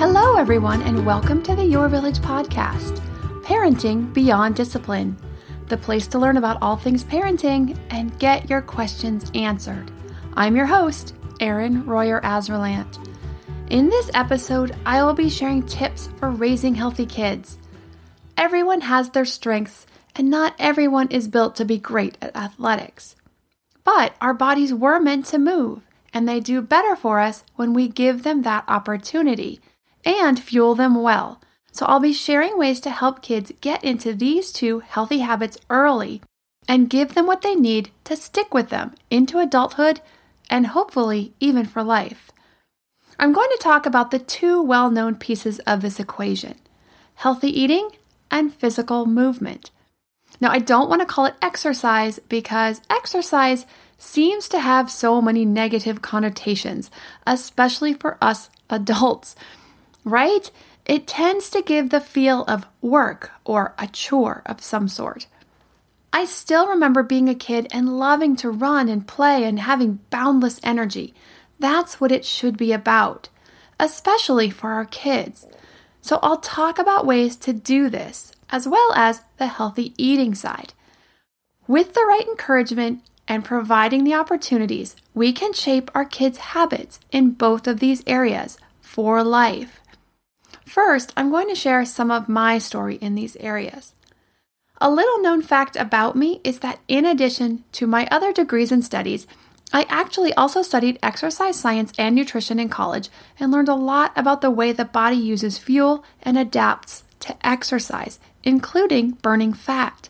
Hello, everyone, and welcome to the Your Village podcast Parenting Beyond Discipline, the place to learn about all things parenting and get your questions answered. I'm your host, Erin Royer Azerlant. In this episode, I will be sharing tips for raising healthy kids. Everyone has their strengths, and not everyone is built to be great at athletics. But our bodies were meant to move, and they do better for us when we give them that opportunity and fuel them well. So I'll be sharing ways to help kids get into these two healthy habits early and give them what they need to stick with them into adulthood and hopefully even for life. I'm going to talk about the two well known pieces of this equation healthy eating and physical movement. Now, I don't want to call it exercise because exercise seems to have so many negative connotations, especially for us adults right? It tends to give the feel of work or a chore of some sort. I still remember being a kid and loving to run and play and having boundless energy. That's what it should be about, especially for our kids. So I'll talk about ways to do this, as well as the healthy eating side. With the right encouragement and providing the opportunities, we can shape our kids' habits in both of these areas for life. First, I'm going to share some of my story in these areas. A little known fact about me is that in addition to my other degrees and studies, I actually also studied exercise science and nutrition in college and learned a lot about the way the body uses fuel and adapts to exercise, including burning fat.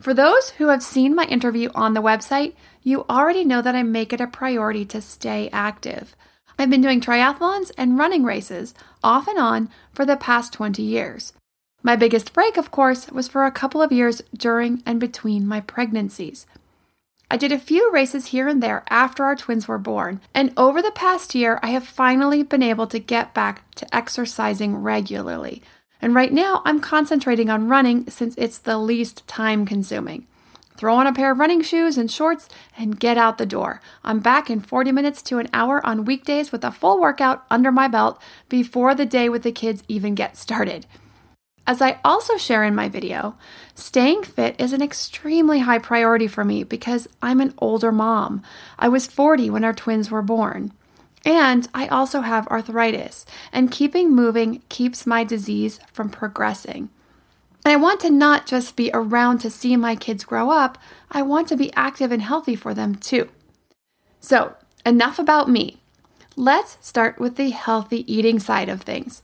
For those who have seen my interview on the website, you already know that I make it a priority to stay active. I've been doing triathlons and running races off and on for the past 20 years. My biggest break, of course, was for a couple of years during and between my pregnancies. I did a few races here and there after our twins were born, and over the past year, I have finally been able to get back to exercising regularly. And right now, I'm concentrating on running since it's the least time consuming. Throw on a pair of running shoes and shorts and get out the door. I'm back in 40 minutes to an hour on weekdays with a full workout under my belt before the day with the kids even gets started. As I also share in my video, staying fit is an extremely high priority for me because I'm an older mom. I was 40 when our twins were born. And I also have arthritis, and keeping moving keeps my disease from progressing. And I want to not just be around to see my kids grow up, I want to be active and healthy for them too. So, enough about me. Let's start with the healthy eating side of things.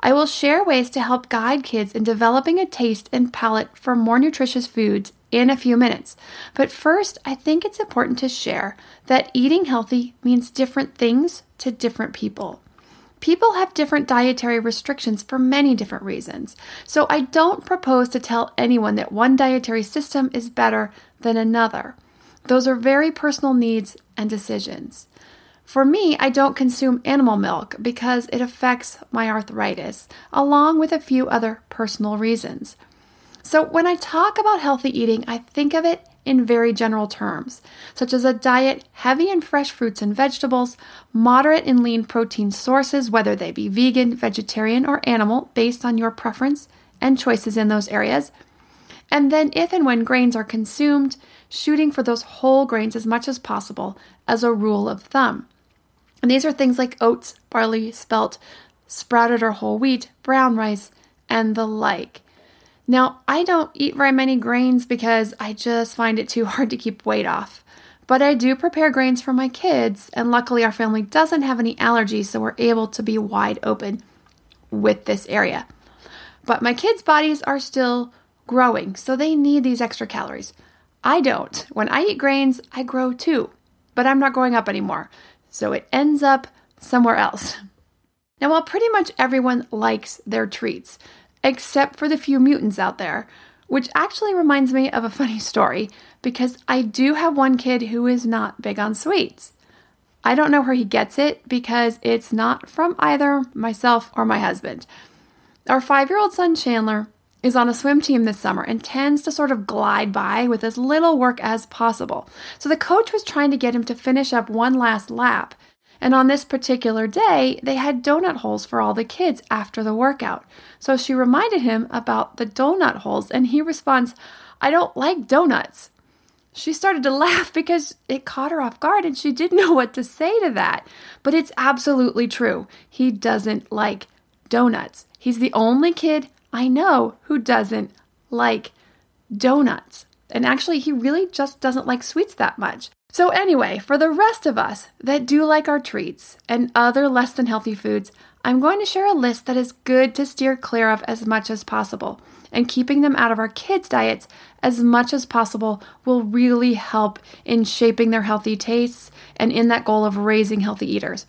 I will share ways to help guide kids in developing a taste and palate for more nutritious foods in a few minutes. But first, I think it's important to share that eating healthy means different things to different people. People have different dietary restrictions for many different reasons, so I don't propose to tell anyone that one dietary system is better than another. Those are very personal needs and decisions. For me, I don't consume animal milk because it affects my arthritis, along with a few other personal reasons. So, when I talk about healthy eating, I think of it in very general terms, such as a diet heavy in fresh fruits and vegetables, moderate in lean protein sources, whether they be vegan, vegetarian, or animal, based on your preference and choices in those areas. And then, if and when grains are consumed, shooting for those whole grains as much as possible as a rule of thumb. And these are things like oats, barley, spelt, sprouted or whole wheat, brown rice, and the like. Now, I don't eat very many grains because I just find it too hard to keep weight off. But I do prepare grains for my kids, and luckily our family doesn't have any allergies, so we're able to be wide open with this area. But my kids' bodies are still growing, so they need these extra calories. I don't. When I eat grains, I grow too, but I'm not growing up anymore, so it ends up somewhere else. Now, while pretty much everyone likes their treats, except for the few mutants out there, which actually reminds me of a funny story because I do have one kid who is not big on sweets. I don't know where he gets it because it's not from either myself or my husband. Our five year old son Chandler is on a swim team this summer and tends to sort of glide by with as little work as possible. So the coach was trying to get him to finish up one last lap. And on this particular day, they had donut holes for all the kids after the workout. So she reminded him about the donut holes, and he responds, I don't like donuts. She started to laugh because it caught her off guard and she didn't know what to say to that. But it's absolutely true. He doesn't like donuts. He's the only kid I know who doesn't like donuts. And actually, he really just doesn't like sweets that much. So, anyway, for the rest of us that do like our treats and other less than healthy foods, I'm going to share a list that is good to steer clear of as much as possible. And keeping them out of our kids' diets as much as possible will really help in shaping their healthy tastes and in that goal of raising healthy eaters.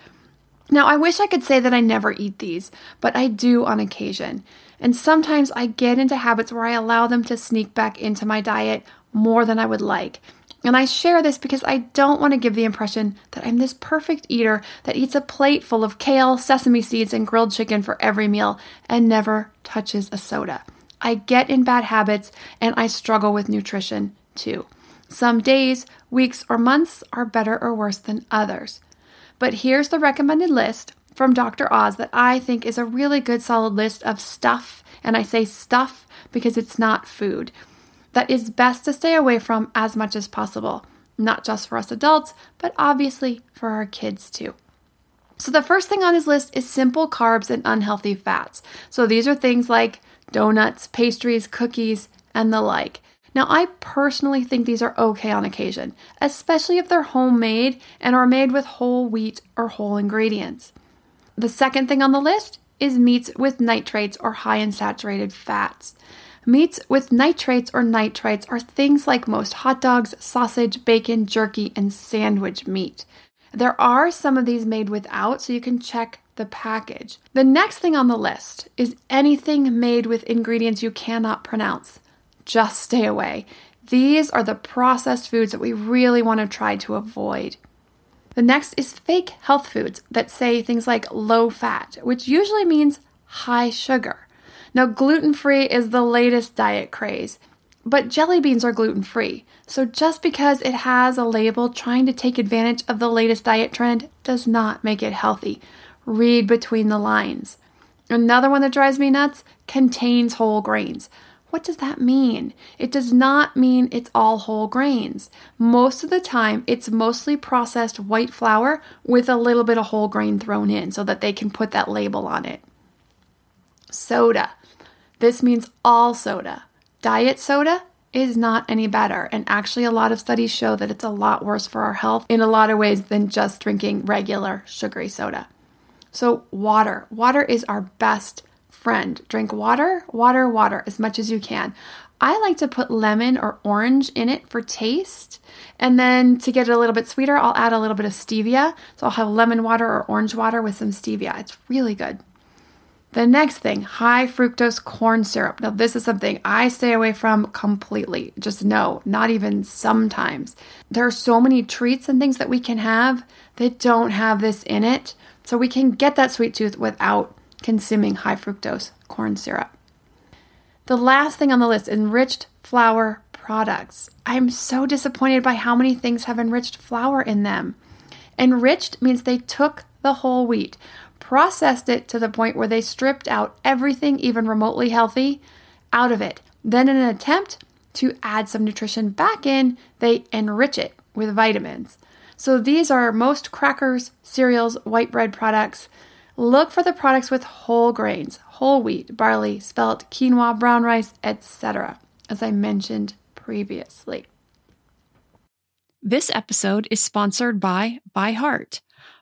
Now, I wish I could say that I never eat these, but I do on occasion. And sometimes I get into habits where I allow them to sneak back into my diet more than I would like. And I share this because I don't want to give the impression that I'm this perfect eater that eats a plate full of kale, sesame seeds, and grilled chicken for every meal and never touches a soda. I get in bad habits and I struggle with nutrition too. Some days, weeks, or months are better or worse than others. But here's the recommended list from Dr. Oz that I think is a really good solid list of stuff, and I say stuff because it's not food that is best to stay away from as much as possible, not just for us adults, but obviously for our kids too. So, the first thing on his list is simple carbs and unhealthy fats. So, these are things like donuts, pastries, cookies, and the like. Now, I personally think these are okay on occasion, especially if they're homemade and are made with whole wheat or whole ingredients. The second thing on the list is meats with nitrates or high in saturated fats. Meats with nitrates or nitrites are things like most hot dogs, sausage, bacon, jerky, and sandwich meat. There are some of these made without, so you can check the package. The next thing on the list is anything made with ingredients you cannot pronounce. Just stay away. These are the processed foods that we really want to try to avoid. The next is fake health foods that say things like low fat, which usually means high sugar. Now, gluten free is the latest diet craze, but jelly beans are gluten free. So, just because it has a label trying to take advantage of the latest diet trend does not make it healthy. Read between the lines. Another one that drives me nuts contains whole grains. What does that mean? It does not mean it's all whole grains. Most of the time, it's mostly processed white flour with a little bit of whole grain thrown in so that they can put that label on it. Soda. This means all soda. Diet soda is not any better. And actually, a lot of studies show that it's a lot worse for our health in a lot of ways than just drinking regular sugary soda. So, water. Water is our best friend. Drink water, water, water as much as you can. I like to put lemon or orange in it for taste. And then to get it a little bit sweeter, I'll add a little bit of stevia. So I'll have lemon water or orange water with some stevia. It's really good. The next thing, high fructose corn syrup. Now, this is something I stay away from completely. Just no, not even sometimes. There are so many treats and things that we can have that don't have this in it. So we can get that sweet tooth without consuming high fructose corn syrup. The last thing on the list enriched flour products. I'm so disappointed by how many things have enriched flour in them. Enriched means they took the whole wheat, processed it to the point where they stripped out everything, even remotely healthy, out of it. Then, in an attempt to add some nutrition back in, they enrich it with vitamins. So these are most crackers, cereals, white bread products. Look for the products with whole grains, whole wheat, barley, spelt, quinoa, brown rice, etc., as I mentioned previously. This episode is sponsored by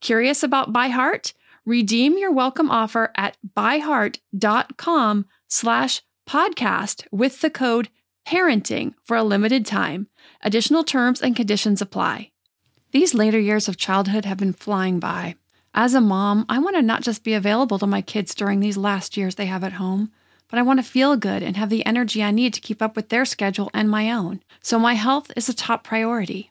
Curious about ByHeart? Redeem your welcome offer at byheart.com slash podcast with the code parenting for a limited time. Additional terms and conditions apply. These later years of childhood have been flying by. As a mom, I want to not just be available to my kids during these last years they have at home, but I want to feel good and have the energy I need to keep up with their schedule and my own. So my health is a top priority.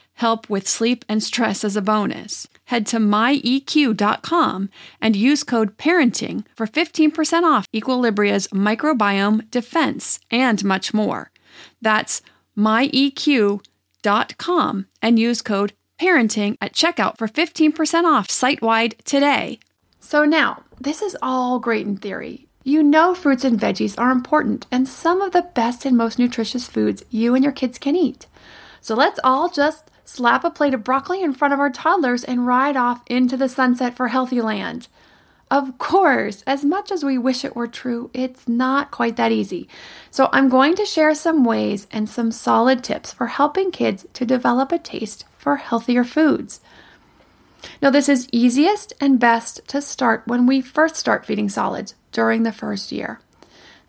help with sleep and stress as a bonus. Head to myeq.com and use code parenting for 15% off Equilibria's microbiome defense and much more. That's myeq.com and use code parenting at checkout for 15% off site wide today. So now, this is all great in theory. You know fruits and veggies are important and some of the best and most nutritious foods you and your kids can eat. So let's all just slap a plate of broccoli in front of our toddlers, and ride off into the sunset for healthy land. Of course, as much as we wish it were true, it's not quite that easy. So, I'm going to share some ways and some solid tips for helping kids to develop a taste for healthier foods. Now, this is easiest and best to start when we first start feeding solids during the first year.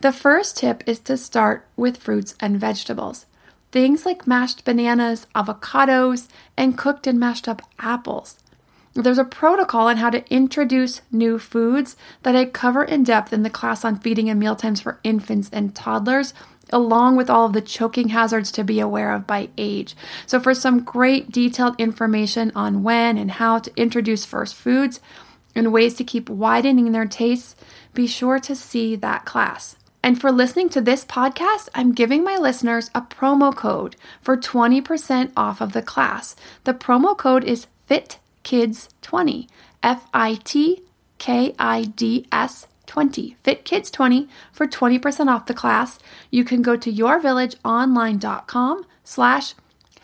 The first tip is to start with fruits and vegetables things like mashed bananas, avocados, and cooked and mashed up apples. There's a protocol on how to introduce new foods that I cover in depth in the class on feeding and mealtimes for infants and toddlers, along with all of the choking hazards to be aware of by age. So, for some great detailed information on when and how to introduce first foods and ways to keep widening their tastes, be sure to see that class. And for listening to this podcast, I'm giving my listeners a promo code for 20% off of the class. The promo code is FITKIDS20. F I T K I D S 20. FitKids20 for 20% off the class. You can go to yourvillageonline.com slash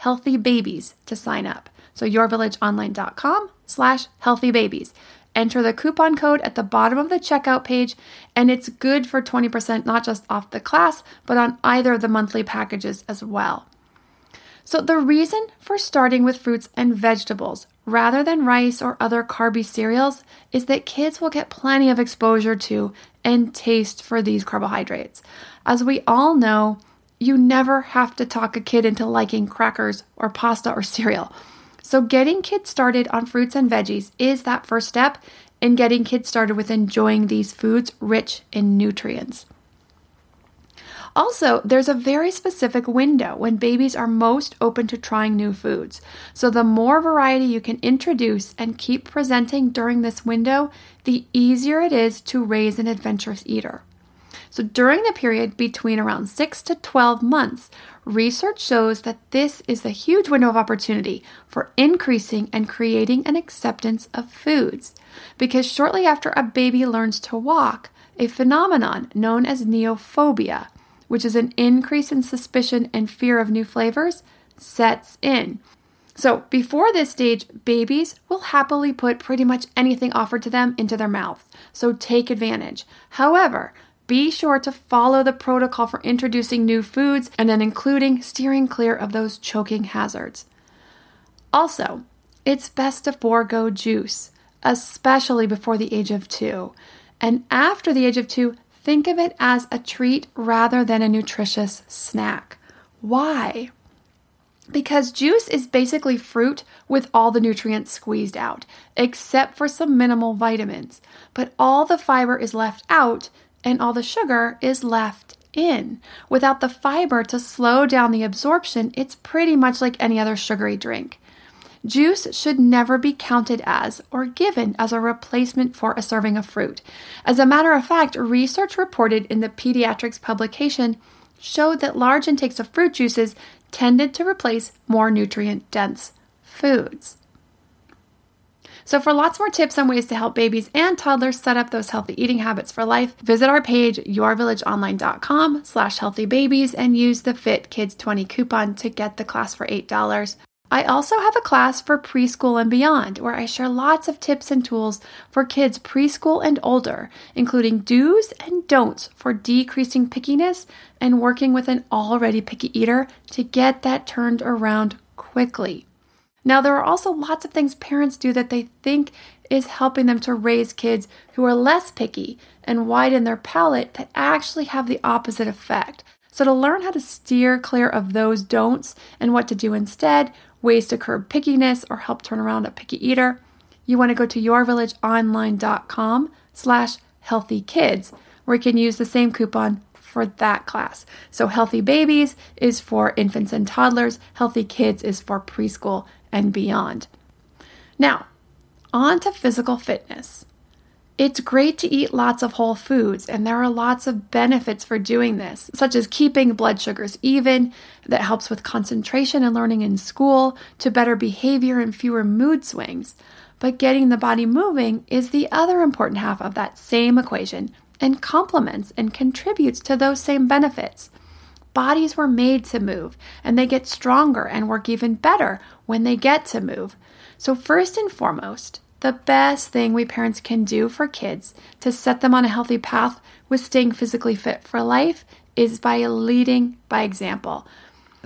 healthybabies to sign up. So yourvillageonline.com slash healthybabies. Enter the coupon code at the bottom of the checkout page, and it's good for 20% not just off the class, but on either of the monthly packages as well. So, the reason for starting with fruits and vegetables rather than rice or other carby cereals is that kids will get plenty of exposure to and taste for these carbohydrates. As we all know, you never have to talk a kid into liking crackers or pasta or cereal. So, getting kids started on fruits and veggies is that first step in getting kids started with enjoying these foods rich in nutrients. Also, there's a very specific window when babies are most open to trying new foods. So, the more variety you can introduce and keep presenting during this window, the easier it is to raise an adventurous eater. So, during the period between around 6 to 12 months, research shows that this is a huge window of opportunity for increasing and creating an acceptance of foods. Because shortly after a baby learns to walk, a phenomenon known as neophobia which is an increase in suspicion and fear of new flavors, sets in. So, before this stage, babies will happily put pretty much anything offered to them into their mouths. So, take advantage. However, be sure to follow the protocol for introducing new foods and then including steering clear of those choking hazards. Also, it's best to forego juice, especially before the age of two. And after the age of two, Think of it as a treat rather than a nutritious snack. Why? Because juice is basically fruit with all the nutrients squeezed out, except for some minimal vitamins. But all the fiber is left out and all the sugar is left in. Without the fiber to slow down the absorption, it's pretty much like any other sugary drink. Juice should never be counted as or given as a replacement for a serving of fruit. As a matter of fact, research reported in the Pediatrics publication showed that large intakes of fruit juices tended to replace more nutrient dense foods. So for lots more tips on ways to help babies and toddlers set up those healthy eating habits for life, visit our page yourvillageonline.com slash healthy babies and use the Fit Kids 20 coupon to get the class for $8. I also have a class for preschool and beyond where I share lots of tips and tools for kids preschool and older, including do's and don'ts for decreasing pickiness and working with an already picky eater to get that turned around quickly. Now, there are also lots of things parents do that they think is helping them to raise kids who are less picky and widen their palate that actually have the opposite effect. So, to learn how to steer clear of those don'ts and what to do instead, ways to curb pickiness or help turn around a picky eater, you want to go to yourvillageonline.com slash healthy kids, where you can use the same coupon for that class. So healthy babies is for infants and toddlers, healthy kids is for preschool and beyond. Now, on to physical fitness. It's great to eat lots of whole foods, and there are lots of benefits for doing this, such as keeping blood sugars even, that helps with concentration and learning in school, to better behavior and fewer mood swings. But getting the body moving is the other important half of that same equation and complements and contributes to those same benefits. Bodies were made to move, and they get stronger and work even better when they get to move. So, first and foremost, the best thing we parents can do for kids to set them on a healthy path with staying physically fit for life is by leading by example.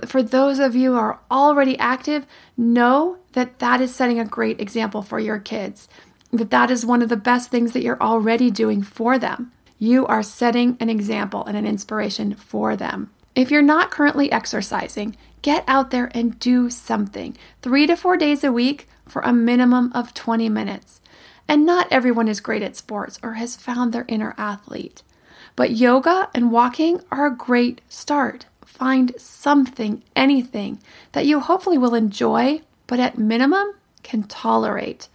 For those of you who are already active, know that that is setting a great example for your kids. That that is one of the best things that you're already doing for them. You are setting an example and an inspiration for them. If you're not currently exercising, get out there and do something. 3 to 4 days a week for a minimum of 20 minutes. And not everyone is great at sports or has found their inner athlete. But yoga and walking are a great start. Find something, anything that you hopefully will enjoy, but at minimum can tolerate.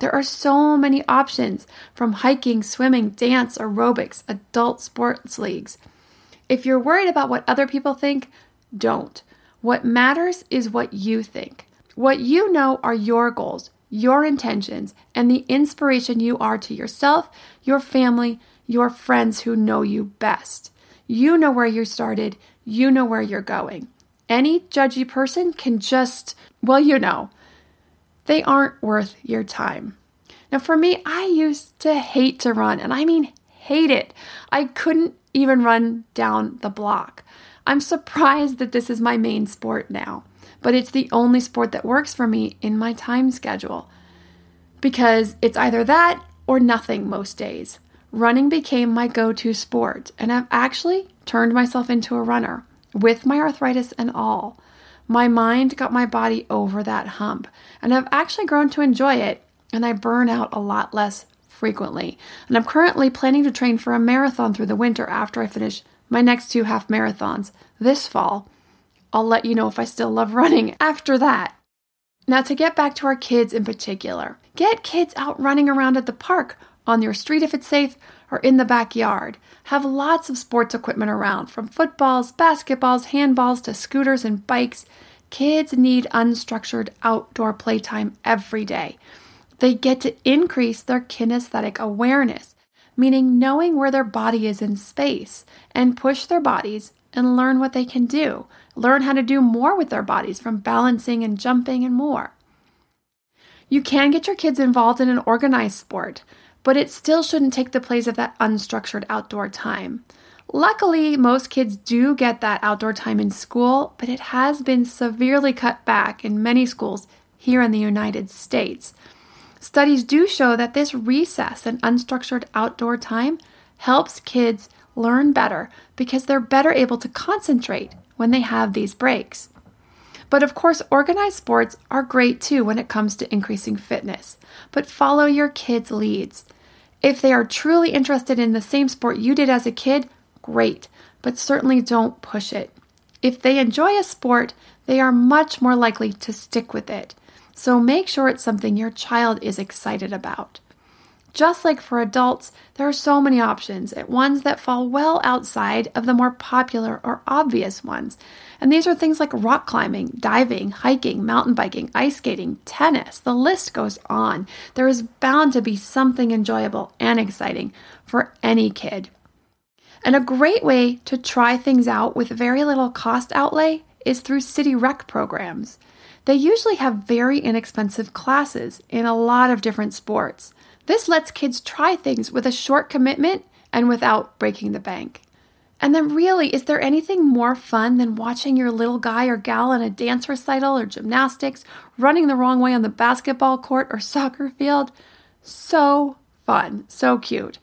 There are so many options from hiking, swimming, dance, aerobics, adult sports leagues. If you're worried about what other people think, don't. What matters is what you think. What you know are your goals, your intentions, and the inspiration you are to yourself, your family, your friends who know you best. You know where you started, you know where you're going. Any judgy person can just, well, you know, they aren't worth your time. Now, for me, I used to hate to run, and I mean hate it. I couldn't even run down the block. I'm surprised that this is my main sport now but it's the only sport that works for me in my time schedule because it's either that or nothing most days. Running became my go to sport, and I've actually turned myself into a runner with my arthritis and all. My mind got my body over that hump, and I've actually grown to enjoy it, and I burn out a lot less frequently. And I'm currently planning to train for a marathon through the winter after I finish my next two half marathons this fall. I'll let you know if I still love running after that. Now, to get back to our kids in particular, get kids out running around at the park, on your street if it's safe, or in the backyard. Have lots of sports equipment around, from footballs, basketballs, handballs to scooters and bikes. Kids need unstructured outdoor playtime every day. They get to increase their kinesthetic awareness, meaning knowing where their body is in space, and push their bodies and learn what they can do learn how to do more with their bodies from balancing and jumping and more. You can get your kids involved in an organized sport, but it still shouldn't take the place of that unstructured outdoor time. Luckily, most kids do get that outdoor time in school, but it has been severely cut back in many schools here in the United States. Studies do show that this recess and unstructured outdoor time helps kids learn better because they're better able to concentrate when they have these breaks. But of course, organized sports are great too when it comes to increasing fitness. But follow your kids' leads. If they are truly interested in the same sport you did as a kid, great, but certainly don't push it. If they enjoy a sport, they are much more likely to stick with it. So make sure it's something your child is excited about. Just like for adults, there are so many options, ones that fall well outside of the more popular or obvious ones. And these are things like rock climbing, diving, hiking, mountain biking, ice skating, tennis. The list goes on. There is bound to be something enjoyable and exciting for any kid. And a great way to try things out with very little cost outlay is through city rec programs. They usually have very inexpensive classes in a lot of different sports. This lets kids try things with a short commitment and without breaking the bank. And then, really, is there anything more fun than watching your little guy or gal in a dance recital or gymnastics, running the wrong way on the basketball court or soccer field? So fun, so cute.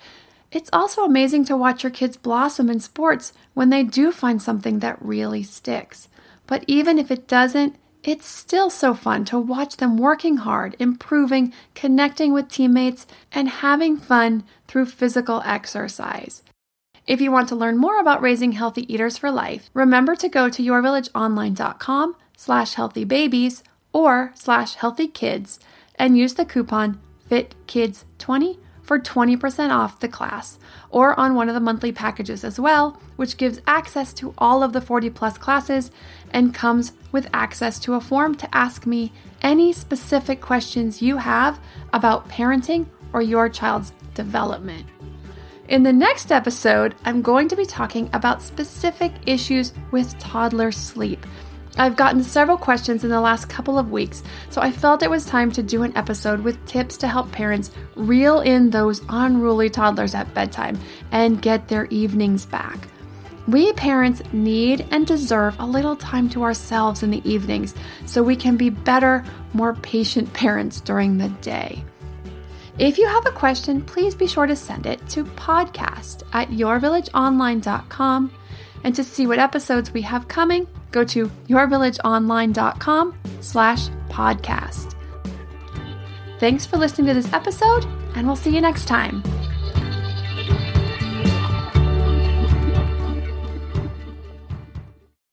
It's also amazing to watch your kids blossom in sports when they do find something that really sticks. But even if it doesn't, it's still so fun to watch them working hard, improving, connecting with teammates, and having fun through physical exercise. If you want to learn more about raising healthy eaters for life, remember to go to yourvillageonline.com slash healthybabies or slash healthykids and use the coupon FITKIDS20 for 20% off the class or on one of the monthly packages as well, which gives access to all of the 40 plus classes and comes with access to a form to ask me any specific questions you have about parenting or your child's development. In the next episode, I'm going to be talking about specific issues with toddler sleep. I've gotten several questions in the last couple of weeks, so I felt it was time to do an episode with tips to help parents reel in those unruly toddlers at bedtime and get their evenings back. We parents need and deserve a little time to ourselves in the evenings so we can be better, more patient parents during the day. If you have a question, please be sure to send it to podcast at yourvillageonline.com. And to see what episodes we have coming, go to yourvillageonline.com slash podcast. Thanks for listening to this episode, and we'll see you next time.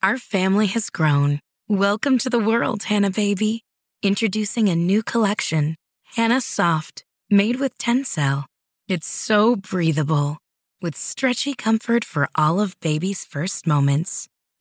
Our family has grown. Welcome to the world, Hanna Baby. Introducing a new collection, Hanna Soft, made with Tencel. It's so breathable, with stretchy comfort for all of baby's first moments.